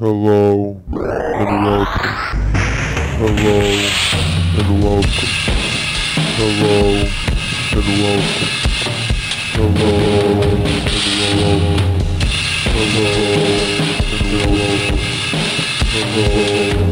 Hello and welcome. Hello and welcome. Hello and welcome. Hello and welcome. Hello and welcome. Hello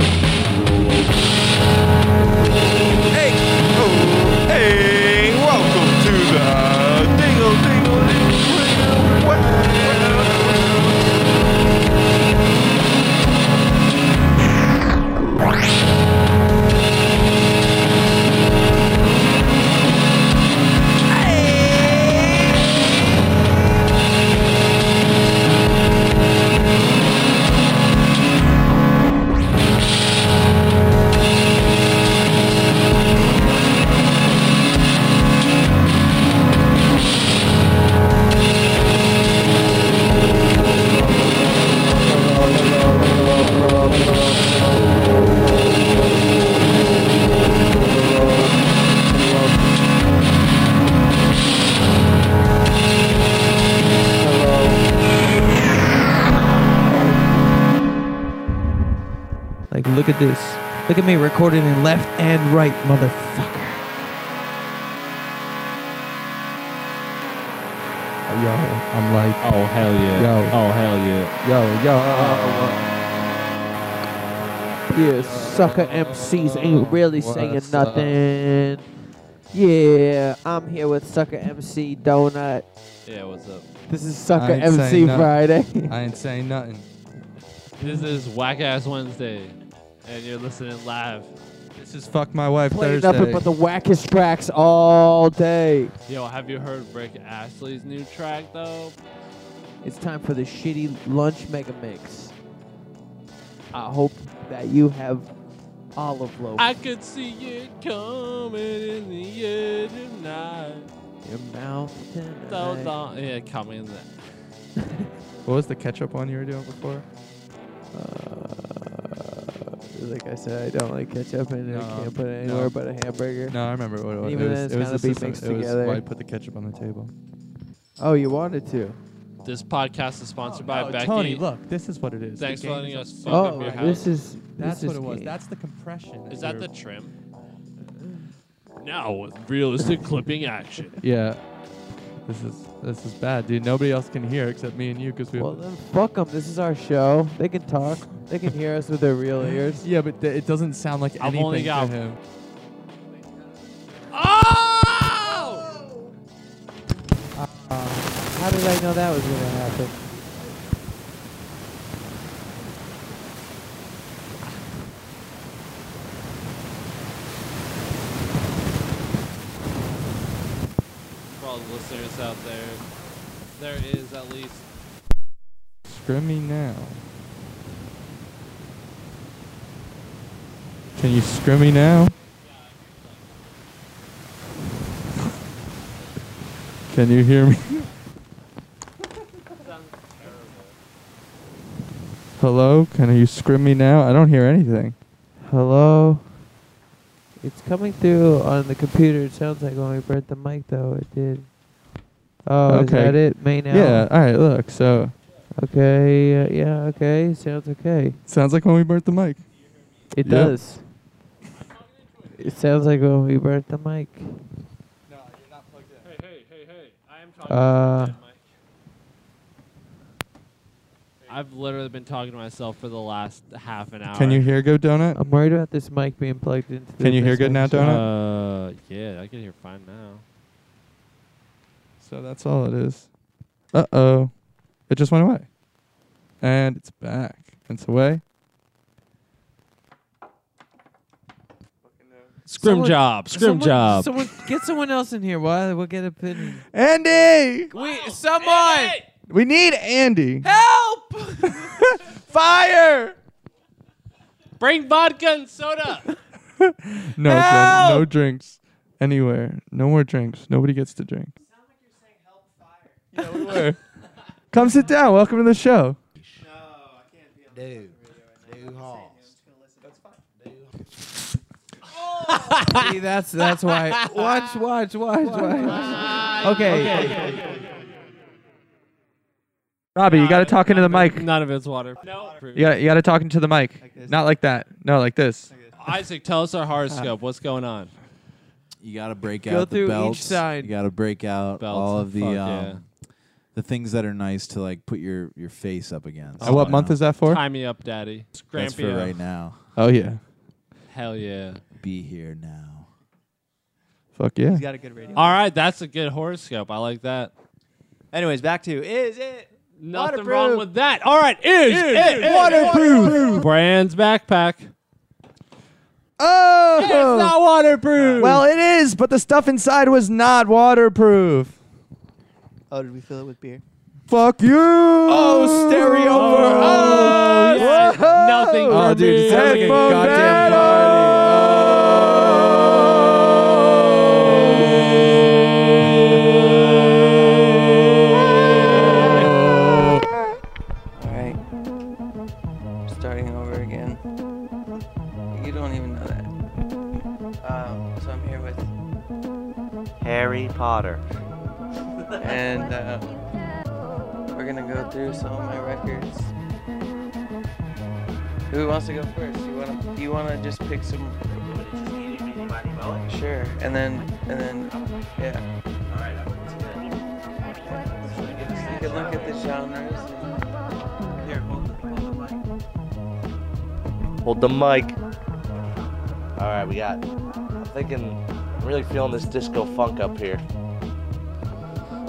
Like, look at this. Look at me recording in left and right, motherfucker. Yo, I'm like, Oh hell yeah! Yo. Oh hell yeah! yo, yo, uh, Yeah, sucker MCs ain't really What's saying up? nothing. Yeah, I'm here with Sucker MC Donut. Yeah, what's up? This is Sucker MC. Friday. I ain't saying nothing. This is Whack Ass Wednesday, and you're listening live. This is fuck my wife Playing Thursday. nothing but the wackest tracks all day. Yo, have you heard Rick Astley's new track though? It's time for the shitty lunch mega mix. I hope that you have olive loaf. I could see it coming in the air of night. your mouth So tonight. long, yeah, coming in there. what was the ketchup one you were doing before? Uh, like I said, I don't like ketchup and I No, can't put it no. anywhere but a hamburger. No, I remember what it was. Even it then was, it's it was gotta the be system- mixed it was together. why I put the ketchup on the table. Oh, you wanted to? This podcast is sponsored by Oh, Becky. Tony, look, this is what it is. The Thanks for game letting is us up- fuck Oh, up your house. this is That's this what is it was. game. That's the compression. Is that the trim? Now with realistic clipping action. Yeah. This is this is bad, dude. Nobody else can hear except me and you because we. Well, then fuck them. This is our show. They can talk. They can hear us with their real ears. yeah, but th- it doesn't sound like I've anything only got- to him. Oh! Uh, how did I know that was gonna happen? For all the listeners out there, there is at least Scrim me now. Can you scrim me now? Can you hear me? Hello? Can you scrim me now? I don't hear anything. Hello. It's coming through on the computer. It sounds like when we burnt the mic, though. It did. Oh, is Okay. that it? Main Yeah, alright, look. So, Okay. Uh, yeah. Okay. Sounds okay. sounds like when we burnt the mic. It Yep. does. It sounds like when we burnt the mic. No, you're not plugged in. Hey, hey, hey, hey. I am talking Uh, to my mic. I've literally been talking to myself for the last half an hour. Can you hear Go Donut? I'm worried about this mic being plugged into. Can you hear good now, microphone. Donut? Uh, yeah, I can hear fine now. So that's all it is. Uh oh. It just went away. And it's back. It's away. Scrim Someone- job, scrim Someone- job. Someone get someone else in here. Why? We'll get a pin. Andy! We someone We need Andy. help! Fire! Bring vodka and soda. No, Jen, Help! no drinks anywhere. No more drinks. Nobody gets to drink. Yeah, we were. Come sit down. Welcome to the show. Dude, dude Halls. See, that's that's why. Watch, watch, watch, watch. Okay. Robbie, you got to talk into the mic. None of it's water. No. You got you got to talk into the mic. Like this. Not like that. No, like this. Isaac, tell us our horoscope. What's going on? You got to break Go out through each belts. side. You got to break out Belts. all of the Fuck um, yeah. The things that are nice to like put your your face up against. And what month is that for? Tie me up, daddy. That's for Scrampy right now. Oh yeah. Hell yeah. Be here now. Fuck yeah. He's got a good radio. All right, that's a good horoscope. I like that. Anyways, back to is it Nothing Waterproof. wrong with that. All right, is, it waterproof? Brand's backpack. Oh. It's not waterproof. well, it is, but the stuff inside was not waterproof. Oh, did we fill it with beer? Fuck you. Oh, stereo Oh, for us. yeah. Nothing for Oh, dude, me. it sounds like a goddamn battle. Alright. Through some of my records. Who wants to go first? You wanna you wanna just pick some Sure. And then and then yeah. You can look at the genres here, hold the, hold the mic. Hold the mic. All right, we got. I'm thinking. I'm really feeling this disco funk up here.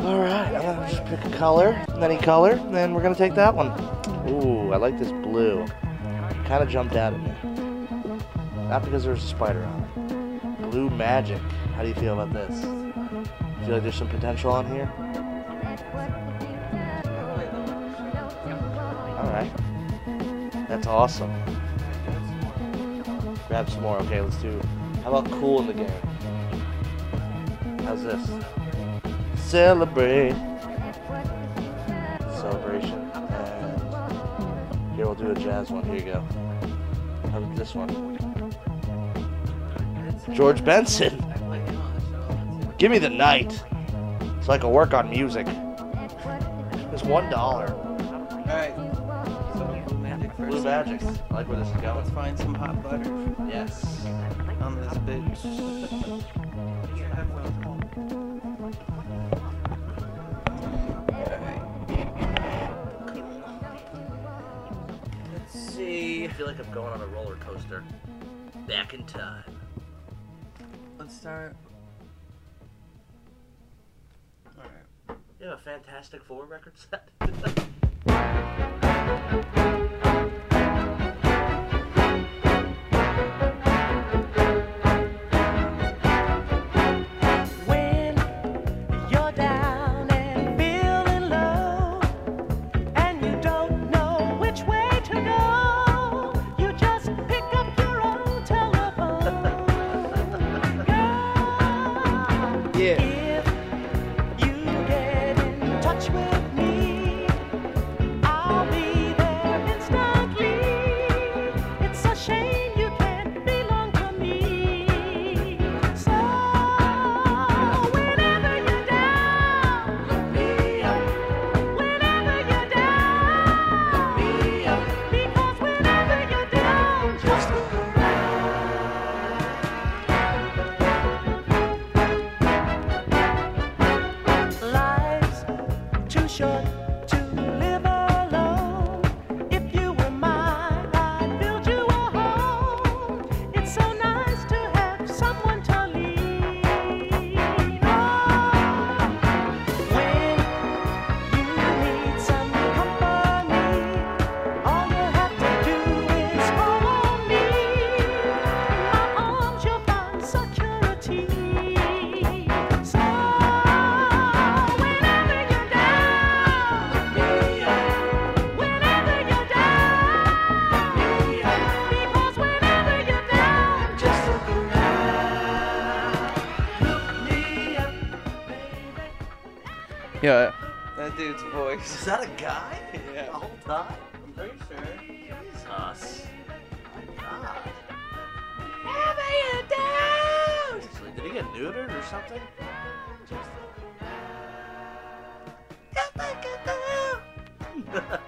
All right, I'm gonna just pick a color, any color, and then we're gonna take that one. Ooh, I like this blue. Kind of jumped out at me. Not because there's a spider on it. Blue magic. How do you feel about this? Feel like there's some potential on here? All right. That's awesome. Grab some more. Okay, let's do. How about Kool and the Gang? How's this? Celebrate. Celebration. And here we'll do a jazz one. Here you go. How about this one? George Benson. Give me the night so I can work on music. It's one dollar. Alright. So Blue Magic first. Blue Magic. I like where this is going. Let's find some hot butter Yes. on this bitch. Feel like I'm going on a roller coaster. Back in time. Let's start. Alright. You have a Fantastic Four record set? Yeah, that dude's voice. Is that a guy? Yeah. The whole time? I'm pretty sure. Jesus. My God. Whenever you're down. Seriously, Did he get neutered or something? Just look around.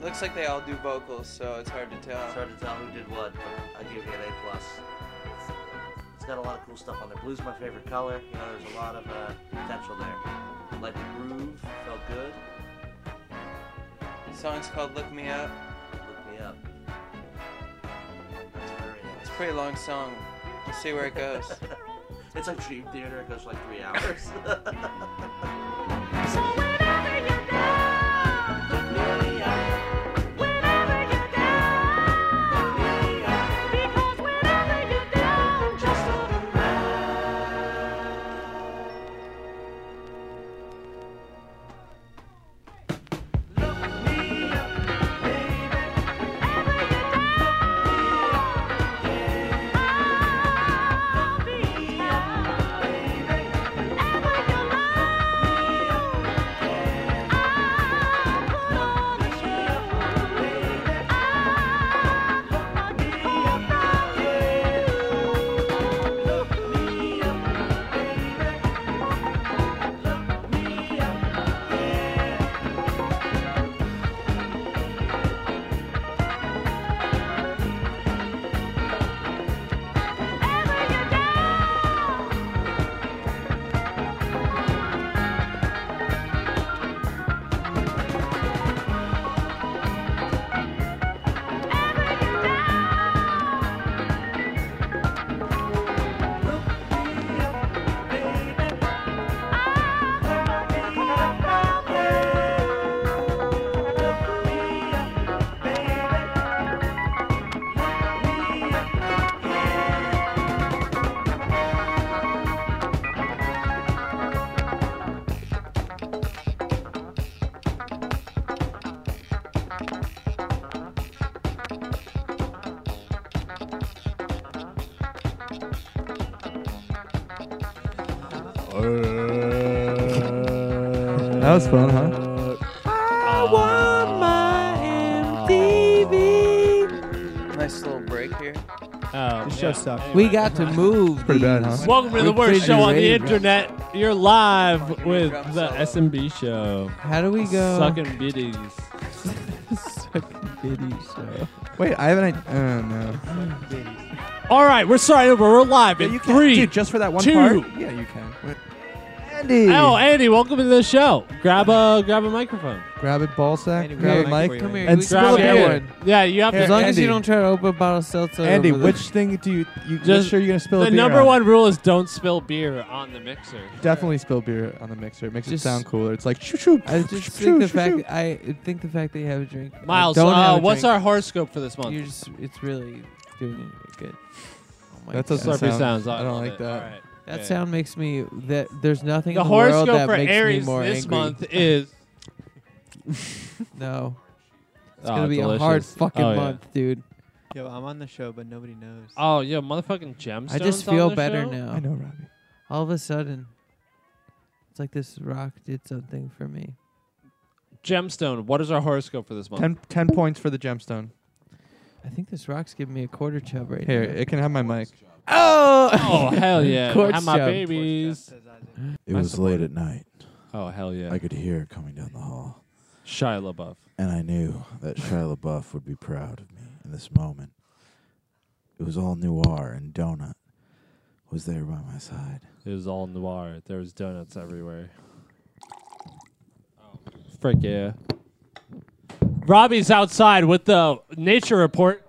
looks like they all do vocals, so it's hard to tell. It's hard to tell who did what, but I give you an A plus. It's got a lot of cool stuff on there. Blue's my favorite color. You know, there's a lot of uh, potential there. Like the groove, felt good. The song's called "Look Me Up." Look me up. That's very It's a pretty long song. We'll see where it goes. It's like Dream Theater. It goes for like three hours. That was fun, huh? I want my MTV. Nice little break here. Oh, This show sucks. We got to move. pretty bad, huh? Welcome to the We worst show on the ready, bro. internet. You're live with drum the solo. SMB show. How do we go? Sucking biddies. Sucking bitty show. Wait, I haven't. Uh, no. All right, we're starting over. We're live in you can, three. dude, just for that one two. part. Andy, Oh, Andy, welcome to the show. Grab a grab a microphone. grab it, ball sack. Andy, grab grab a a mic mic. for Come here. And we spill can a share beer. one. Yeah, you have Here, As to. long as you don't try to open a bottle of seltzer. Andy, over which the- thing do you? you Just- just sure you're gonna spill The a beer number on? one rule is don't spill beer on the mixer. Definitely spill beer on the mixer. It makes Just- it sound cooler. It's like shoo shoo. I just think the shoo, fact. I think the fact that you have a drink. I Miles, don't have uh, a what's drink, our horoscope for this month? You're just. It's really doing it good. Oh my That God. doesn't Slurpee sound- sounds. I don't love like it. that. All right. That Yeah. sound makes me that there's nothing The in the world that for makes Aries me more this angry. month is. No, it's Oh, gonna be a hard fucking Oh, yeah. month, dude. Yo, I'm on the show, but nobody knows. Oh, yo, motherfucking gemstones. I just on feel the better show? now. I know, Robbie. All of a sudden, it's like this rock did something for me. Gemstone. What is our horoscope for this month? Ten, points for the gemstone. I think this rock's giving me a quarter chub right Here, now. it can have my mic. Oh, Oh hell yeah! Quartz Have my chub. babies. It was late at night. Oh hell yeah! I could hear it coming down the hall, Shia LaBeouf. and I knew that Shia LaBeouf would be proud of me in this moment. It was all noir, and Donut was there by my side. It was all noir. There was donuts everywhere. Oh, frick yeah! Robbie's outside with the nature report.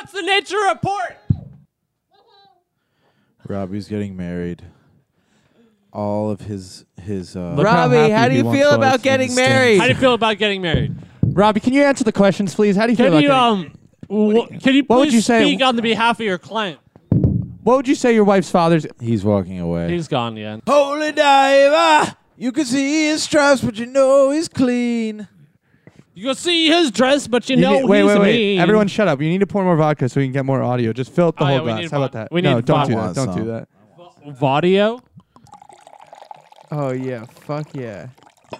What's the nature report? Robbie's getting married. All of his his uh, Look how Robbie, happy how do he you once feel was about in getting the married? How do you feel about getting married? Robbie, can you answer the questions, please? How do you feel Can about you getting- um? wh- can you what would please you say- speak on the behalf of your client? What would you say your wife's father's? he's walking away. He's gone again. Holy diver, you can see his stripes, but you know he's clean. You can see his dress, but you, You know need- wait, he's wait, wait! mean. Everyone, shut up! You need to pour more vodka so we can get more audio. Just fill up the Oh, yeah, whole we glass. need How about vo- that? we no, need don't do vodka. that. Don't do that. Vadio. Oh yeah, fuck yeah.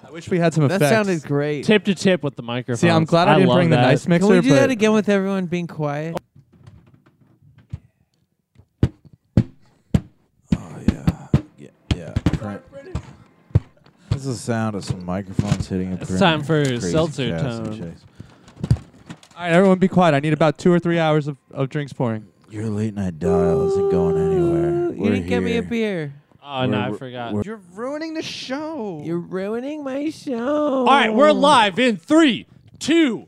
I wish we had some effects. That effects. sounded great. Tip to tip with the microphone. See, I'm glad I, didn't love bring the nice mixer. Can we do but that again with everyone being quiet? That's the sound of some microphones hitting a It's time for seltzer Cassie tone. Chase. All right, everyone, be quiet. I need about two or three hours of, of drinks pouring. Your late night dial isn't going anywhere. You We're didn't get me a here. beer. Oh no, I We're- forgot. we're- You're ruining the show. You're ruining my show. All right, we're live in three, two.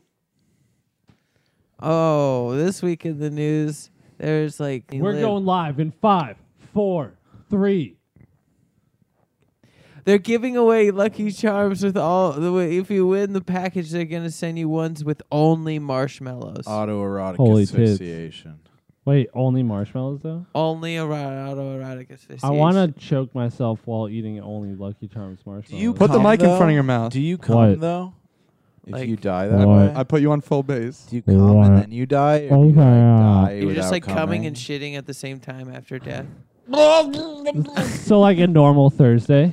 Oh, this week in the news, there's like We're li- going live in five, four, three. They're giving away Lucky Charms with all the way. If you win the package, they're gonna send you ones with only marshmallows. Autoerotic Holy tits. asphyxiation. Wait, only marshmallows though? only a autoerotic asphyxiation. I want to choke myself while eating only Lucky Charms marshmallows. Do you Put the come, mic in though? front of your mouth. Do you come What? though? If Like- you die that What? way, I put you on full base. do you come What? and then you die, or do you Okay, like, uh, die You're just without like coming coming and shitting at the same time after death. so like a normal Thursday?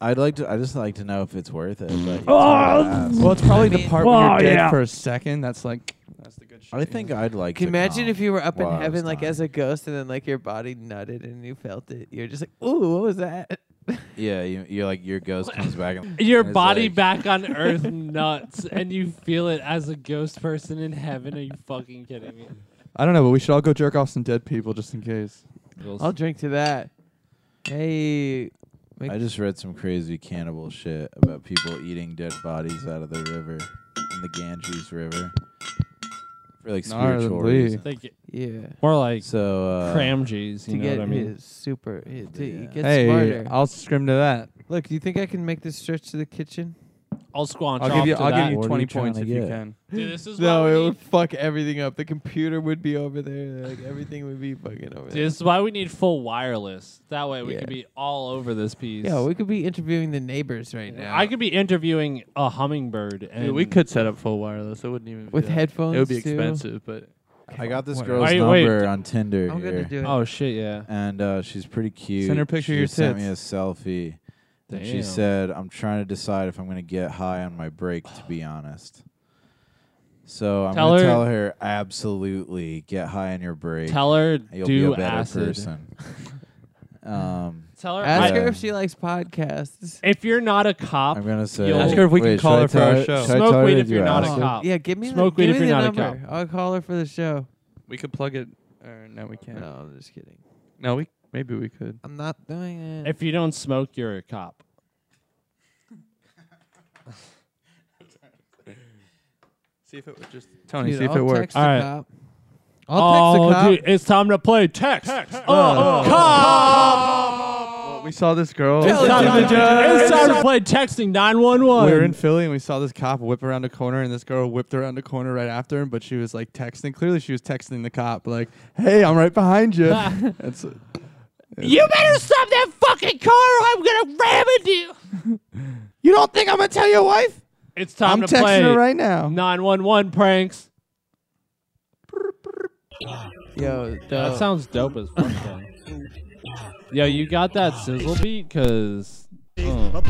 I'd like to. I just like to know if it's worth it. But Oh! hard to ask. Well, it's probably I the mean- part when Oh, you're dead yeah. for a second. That's like that's the good shit. I you think know? I'd like. Can you to imagine if you were up in while I was heaven, like dying. as a ghost, and then like your body nutted and you felt it? You're just like, ooh, what was that? Yeah, you, you're like your ghost comes back. And Your it's body like- back on Earth nuts, and you feel it as a ghost person in heaven. Are you fucking kidding me? I don't know, but we should all go jerk off some dead people just in case. I'll drink to that. Hey, make- I just read some crazy cannibal shit about people eating dead bodies out of the river, in the Ganges River, for like spiritual Gnarly. reasons. Think it- yeah. more like So uh, cram G's. You to know get what I mean? his super, he- to Yeah. get hey, smarter. I'll scrim to that. Look, do you think I can make this stretch to the kitchen? I'll squanch I'll give you. I'll that. give you What are 20 you trying points to if you get? can. Dude, this is No, why it we would fuck everything up. The computer would be over there. Like everything would be fucking over there. this is why we need full wireless. That way we Yeah. can be all over this piece. Yeah, we could be interviewing the neighbors right now. I could be interviewing a hummingbird. And Dude, we could set up full wireless. It wouldn't even be with that- headphones. It would be too. expensive, but I got this What- girl's Are you- wait. number on Tinder I'm here, gonna do it. Oh shit! Yeah. and uh, she's pretty cute. Send her a picture she of your just sent me a selfie. And she Damn. said, "I'm trying to decide if I'm going to get high on my break. To be honest." So I'm Tell going to her- tell her absolutely get high on your break. Tell her You'll do be a better acid. person. um, Tell her Ask I- her if she likes podcasts. if you're not a cop. I'm gonna say. You'll- Ask her if we can Wait, call should I her for tell our show. should I Smoke tell her weed or if do you're not a ask cop. Yeah, give me Smoke the, weed give if me you're the not a number. cop. I'll call her for the show. we could plug it. Or no, we can't. No, I'm just kidding. No, we maybe we could. I'm not doing it. If you don't smoke, you're a cop. See if it would just Tony. Dude, see if I'll it works. Text All the right. cop. I'll oh, text oh, the cop. dude, it's time to play text. Uh, uh, oh, Oh. cop. Well, we saw this girl. It's time, to it's time to play texting 911. we were in Philly and we saw this cop whip around a corner, and this girl whipped around the corner right after him. But she was like texting. Clearly, she was texting the cop, like, "Hey, I'm right behind you." That's, you better stop that fucking car or I'm to ram into you. you don't think I'm gonna tell your wife? It's time I'm to texting play her right now. 911 pranks. Yo, That sounds dope as fuck. though. Yo, you got that sizzle beat? Cause. Uh, hmm. ah. I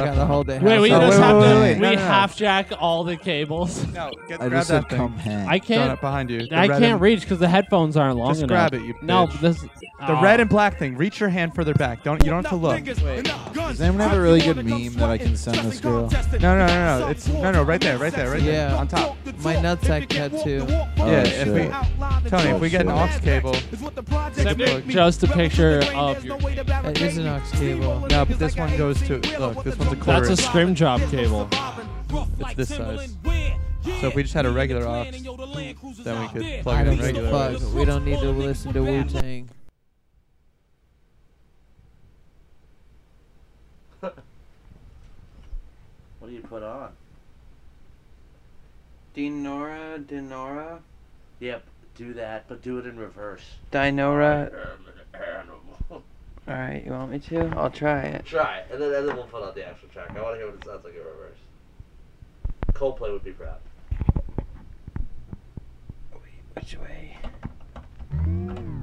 ah. got to hold it. Wait, we Oh, just wait, have wait, to wait, wait. we No, no, no. half jack all the cables. No, get, I grab just said that thing. come hang. I can't. Donut behind you. The I red can't and- reach because the headphones aren't long Just enough. grab it, you No, bitch. this. The ah. red and black thing. Reach your hand further back. Don't you don't have to look. Does anyone have a really good meme that I can send this girl? No, no, no, no. It's no, no. Right there, right there, right there. Yeah. On top. My nutsack tattoo. Oh, yeah. If we, Tony, if we get an aux cable. Send me just a picture of your. That is an aux cable. No, but this one goes to look. This one's a quarter. That's a inch. scrim job cable. It's this size. So if we just had a regular aux, then we could plug it in don't give a regular. fuck. We don't need to listen to Wu Tang. What do you put on? Dinora, Dinora, Yep, do that, but do it in reverse. Dinora. Alright, you want me to? I'll try it. Try it, and then, and then we'll put on the actual track. I want to hear what it sounds like in reverse. Coldplay would be proud. Which way? Okay,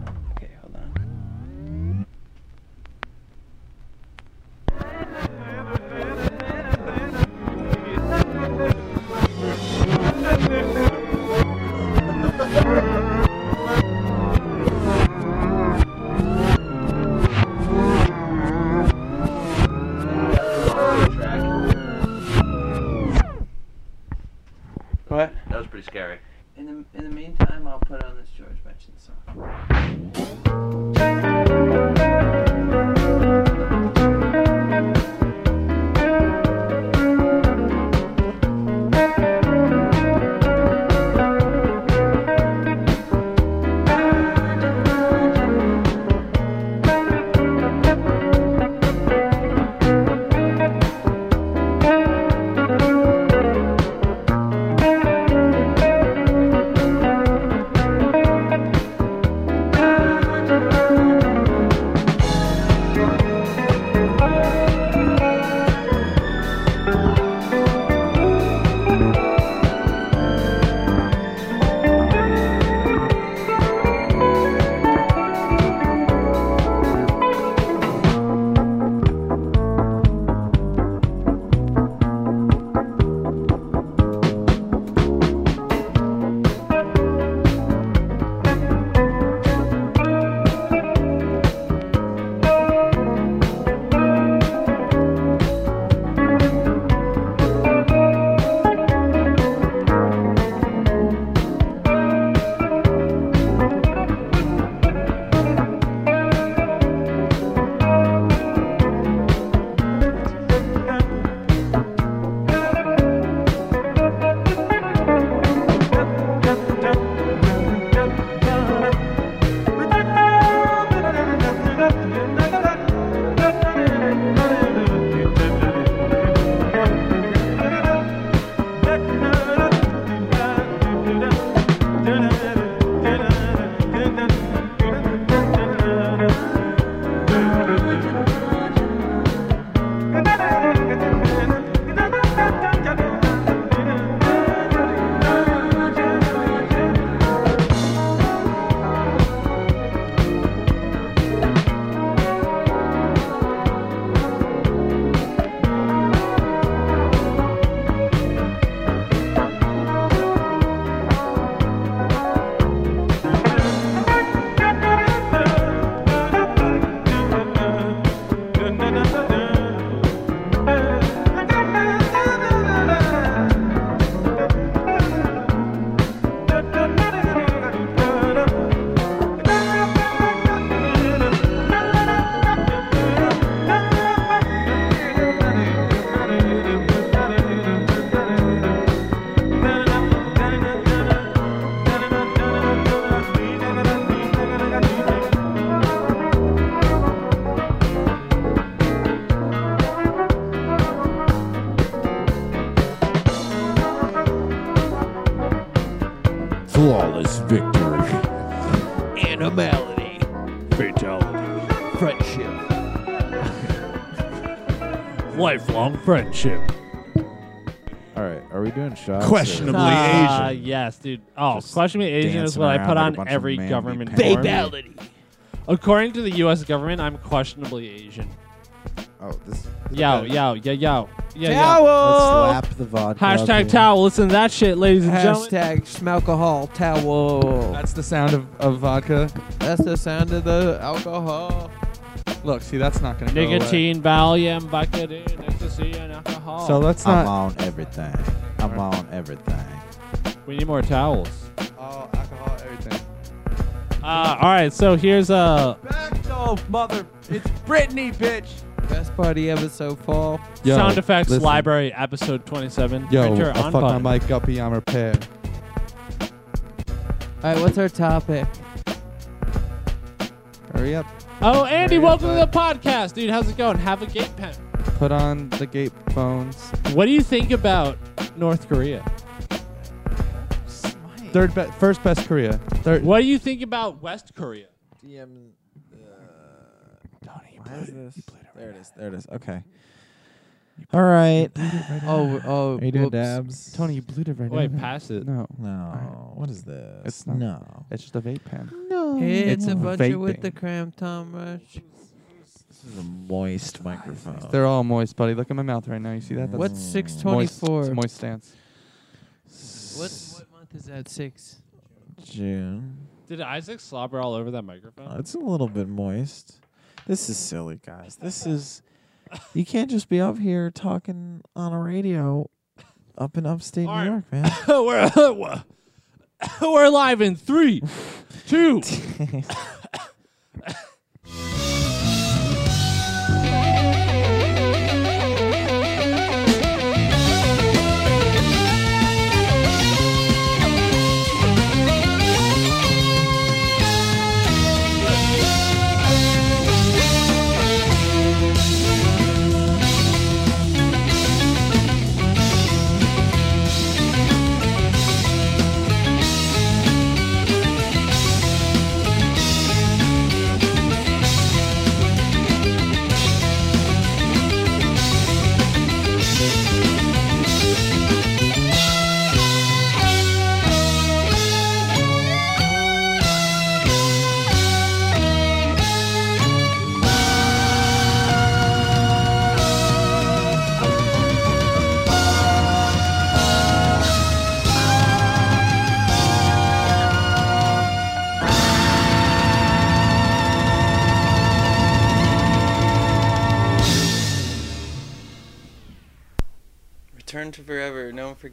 friendship. All right, are we doing shots? or- Questionably Ah, Asian. yes, dude. Oh, Just questionably Asian is dancing what I around put like a on bunch of every manly government pants. form. Fatality. According to the U.S. government, I'm questionably Asian. Oh, this. Yo, yo, yo, yo. Yeah, yeah. Towel. Let's slap the vodka. up Hashtag here. towel. Listen to that shit, ladies and gentlemen. Hashtag smalcohol towel. That's the sound of, of vodka. That's the sound of the alcohol. Look, see, that's not gonna go away. Nicotine, Valium, Vicodin, ecstasy, and alcohol. So let's not. I'm not. on everything. I'm on everything. we need more towels. Oh, alcohol, everything. Uh, all right. So here's a. Back off, mother. It's Brittany, bitch. Best party ever so far. Yo, sound effects listen. library episode 27. Yo, Printer I'll on fuck button. my mic up. I'm repaired. All right, what's our topic? Hurry up. Oh, Andy, Hurry up, welcome to the podcast, dude. How's it going? Have a gate pen. Put on the gate phones. What do you think about North Korea? Third, be- first best Korea. Third. What do you think about West Korea? DM. Uh, why is this? There it is. There it is. Okay. All right. Oh, oh. Are you doing whoops. dabs? Tony, you blew it right now. Wait, now. pass it. No, No. What is this? It's not. No. it's just a vape pen. No. It's, It's a bunch of with vaping. the cram Tom Rush. This is a moist microphone. They're all moist, buddy. Look at my mouth right now. You see that? That's What's six moist. It's four? moist stance. What what month is that? Six. June. Did Isaac slobber all over that microphone? Uh, it's a little bit moist. This is silly, guys. This is. You can't just be up here talking on a radio up in upstate All New. York, man. we're we're live in three, two.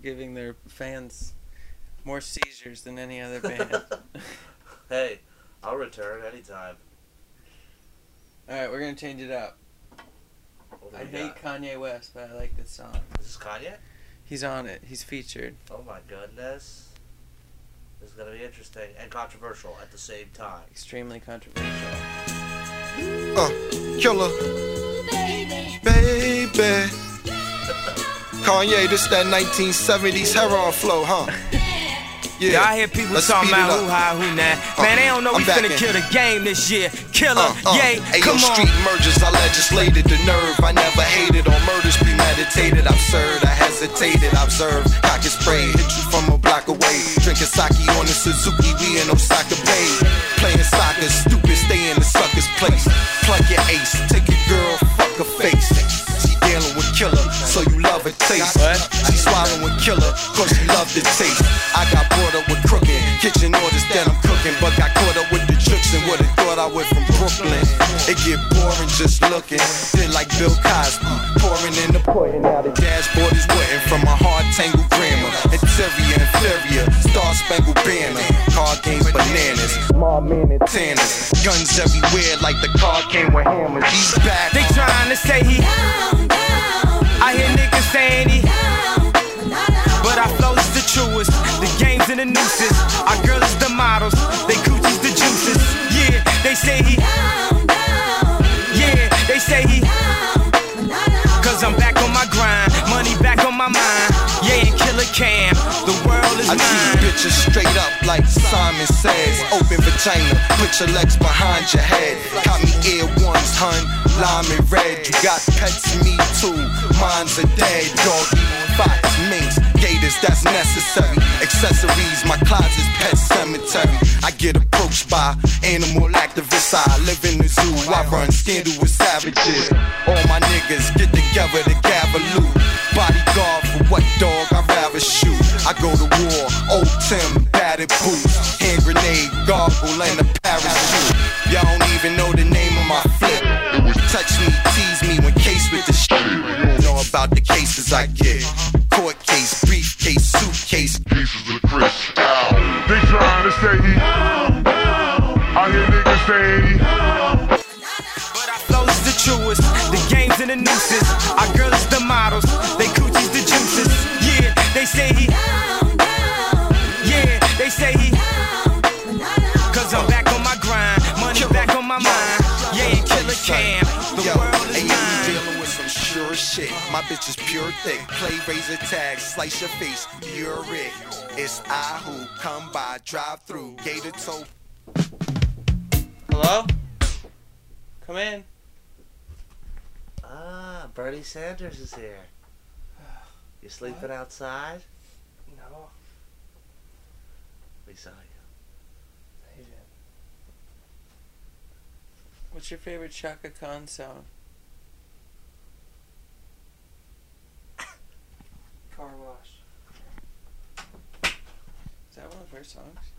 giving their fans more seizures than any other band. Hey, I'll return anytime. Alright, we're gonna change it up. What I we hate got? Kanye West, but I like this song. Is this Kanye? He's on it. He's featured. Oh my goodness. This is gonna be interesting and controversial at the same time. Extremely controversial. Uh, killer. Baby. Kanye, this that 1970s heroin flow, huh? Yeah, Y'all hear people Let's talking about who high, who nah. Uh, Man, they don't know I'm we back in. finna kill the game this year. Killer, Uh, uh, yay, Ayo, come on. street mergers, I legislated the nerve. I never hated on murders premeditated. Absurd, I hesitated, observe. Cock and spray, hit you from a block away. Drinking sake on the Suzuki, we in Osaka Bay. Playing soccer, stupid, stay in the sucker's place. Plug your ace, take your girl, fuck her face. She dealing with killer, so you love her taste. She swallowing killer, cause she love the taste. I got bored up with crooked kitchen orders that I'm cooking, but got caught up with the tricks and would've thought I went from Brooklyn. It get boring just looking, then like Bill Cosby, pouring in the pudding. Now the dashboard is wetting from my hard tangled grammar. Interior, inferior, star spangled banner. Card games, bananas, mob man and tanners. Guns everywhere like the car came with hammers. He's back. They trying to say he. I hear niggas saying he. But our flow is the truest. The games and the nooses. Our girl is the models. They coochies the juices. Yeah, they say he. Yeah, they say he. Cause I'm back on my grind. Money back on my mind. Yeah, and Killa Cam. The I treat bitches straight up like Simon says. Open vagina, put your legs behind your head. Got me ear ones, hun, lime and red. You got pets, me too. Mine's a dead doggy. Fox, minks, gators, that's necessary. Accessories, my closet's pet cemetery. I get approached by animal activists. I live in the zoo. I run scandal with savages. All my niggas get together to gather loot. Bodyguard for what dog I'd rather shoot. I go to war, old Tim, batted boots, hand grenade, gargle, and a parachute. Y'all don't even know the name of my flip. Touch me, tease me when case with the shit. Know about the cases I get. Court case, briefcase, suitcase. Pieces of crystal. They trying to say he. I hear niggas saying and. The Yo, world is hey, mine. you dealing with some sure shit. My bitch is pure thick. Play razor tag, slice your face. You're it. It's I who come by, drive through, gator toe. Hello? Come in. Ah, Bernie Sanders is here. You sleeping outside? No. We saw you. What's your favorite Chaka Khan song? Car wash. Is that one of her songs?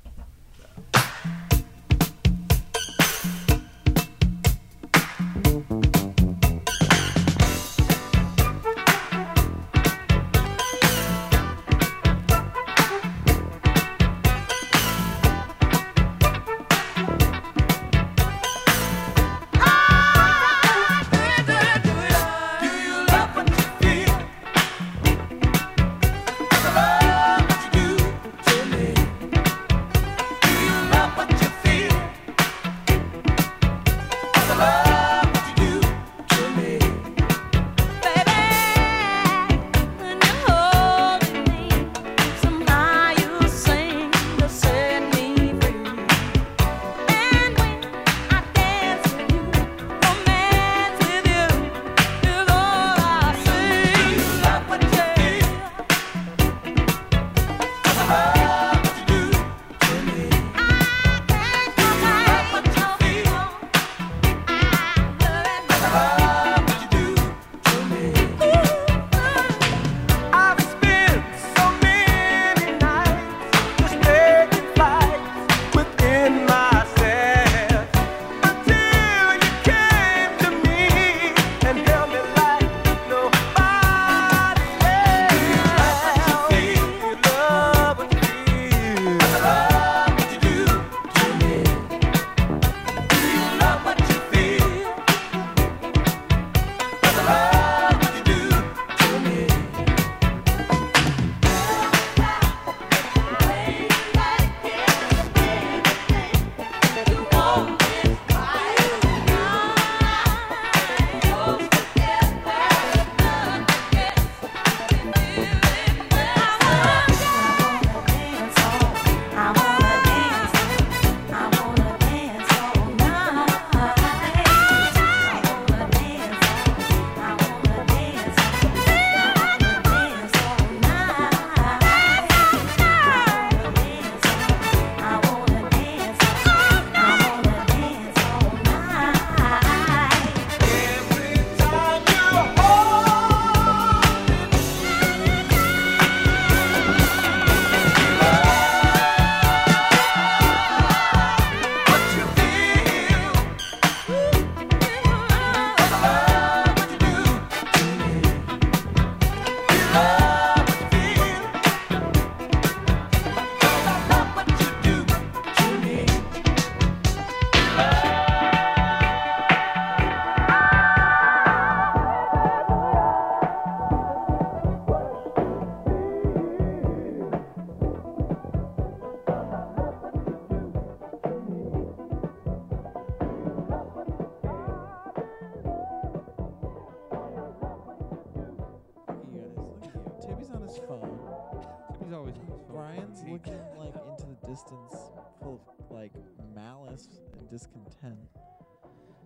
Distance, full of like malice and discontent.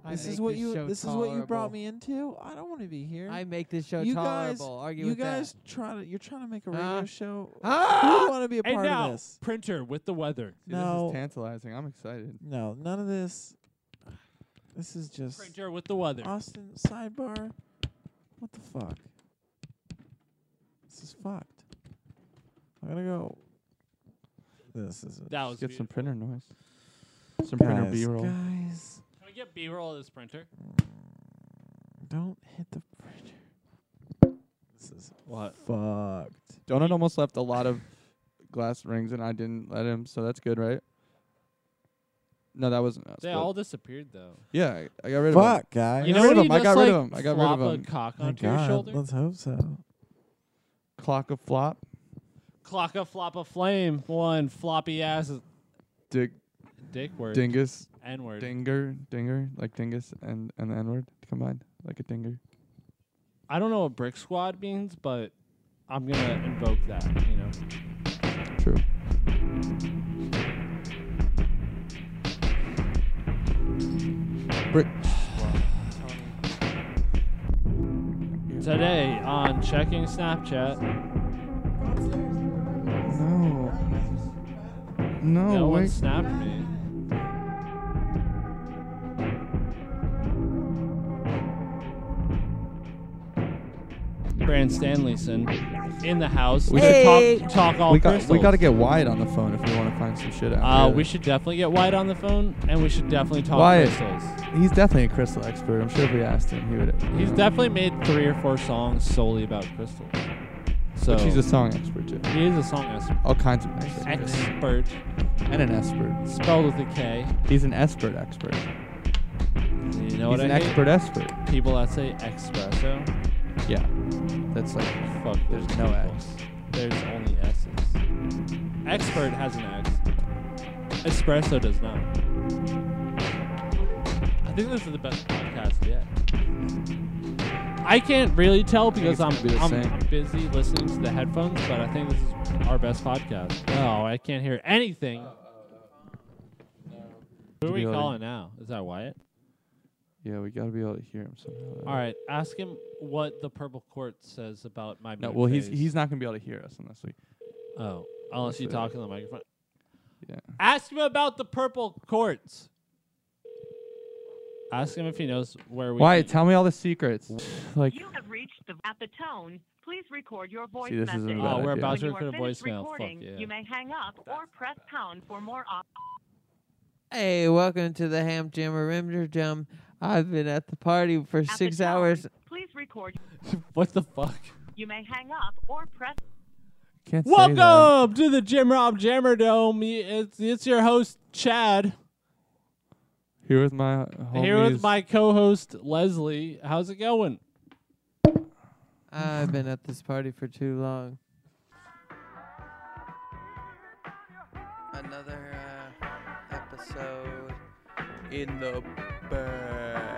I this is what this you. show This is what you brought me into. I don't want to be here. I make this show you guys, tolerable. Argue you with that. guys try to. You're trying to make a radio Huh? show. Ah! Who want to be a And part now, of this? printer with the weather. See, No. This is tantalizing. I'm excited. No, none of this. This is just Printer with the weather. Austin sidebar. What the fuck? This is fucked. I'm gonna go. This is That was Get some beautiful. printer noise. Some printer guys. B-roll. Guys, Can we get B-roll of this printer? Mm, don't hit the printer. This is What? fucked. Donut almost left a lot of glass rings, and I didn't let him, so that's good, right? No, that wasn't us. They but- all disappeared though. yeah, I, I got rid of them. Fuck, guys. You know rid when of you 'em. I just, got rid of like, 'em. I got rid of flop 'em. a cock Thank onto your God. shoulder. Let's hope so. Clock of flop. Clock a flop a flame. One floppy ass Dig, dick word. dingus, N word. dinger, dinger, like dingus and, and the N word combined, like a dinger. I don't know what brick squad means, but I'm gonna invoke that. You know. True. Brick. Today on checking Snapchat, No, no one wait. snapped me. Brand Stanleyson in the house. We to Hey. talk, talk all we got we crystals. got to get Wyatt on the phone if we want to find some shit out. Uh, we should definitely get White on the phone, and we should definitely talk Wyatt. crystals. He's definitely a crystal expert. I'm sure if we asked him, he would. He's definitely made three or four songs solely about crystals. So But she's a song expert, too. he is a song expert. All kinds of experts. Expert, And an expert. spelled with a K. He's an expert expert. You know He's what an I hate? expert expert. People that say espresso. Yeah. That's like Fuck. There's no people. X. There's only S's. Expert has an X. Espresso does not. I think this is the best podcast yet. I can't really tell because I'm, gonna be the I'm busy listening to the headphones, but I think this is our best podcast. Oh, I can't hear anything. Oh, oh, oh, Who are we be to- calling now? Is that Wyatt? Yeah, we gotta be able to hear him somehow. All right, ask him what the purple court says about my. No, well, he's phase. he's not gonna be able to hear us unless we. Oh, unless you That's talk in the microphone. Yeah. Ask him about the purple quartz. Ask him if he knows where we. Wyatt, can- tell me all the secrets. Like, You have reached the at the tone. Please record your voice See, this isn't message. a bad Oh, we're idea. about to record a finished voicemail. Fuck yeah. you may hang up or press pound for more options. Hey, welcome to the Ham Jammer Rimmer Jam. I've been at the party for At six tone, hours. Please record. what the fuck? You may hang up or press. can't say that. Welcome to the Jim Rob Jammer Dome. It's it's your host Chad Here with my homies. here with my co-host Leslie. How's it going? I've been at this party for too long. Another uh, episode in the bag.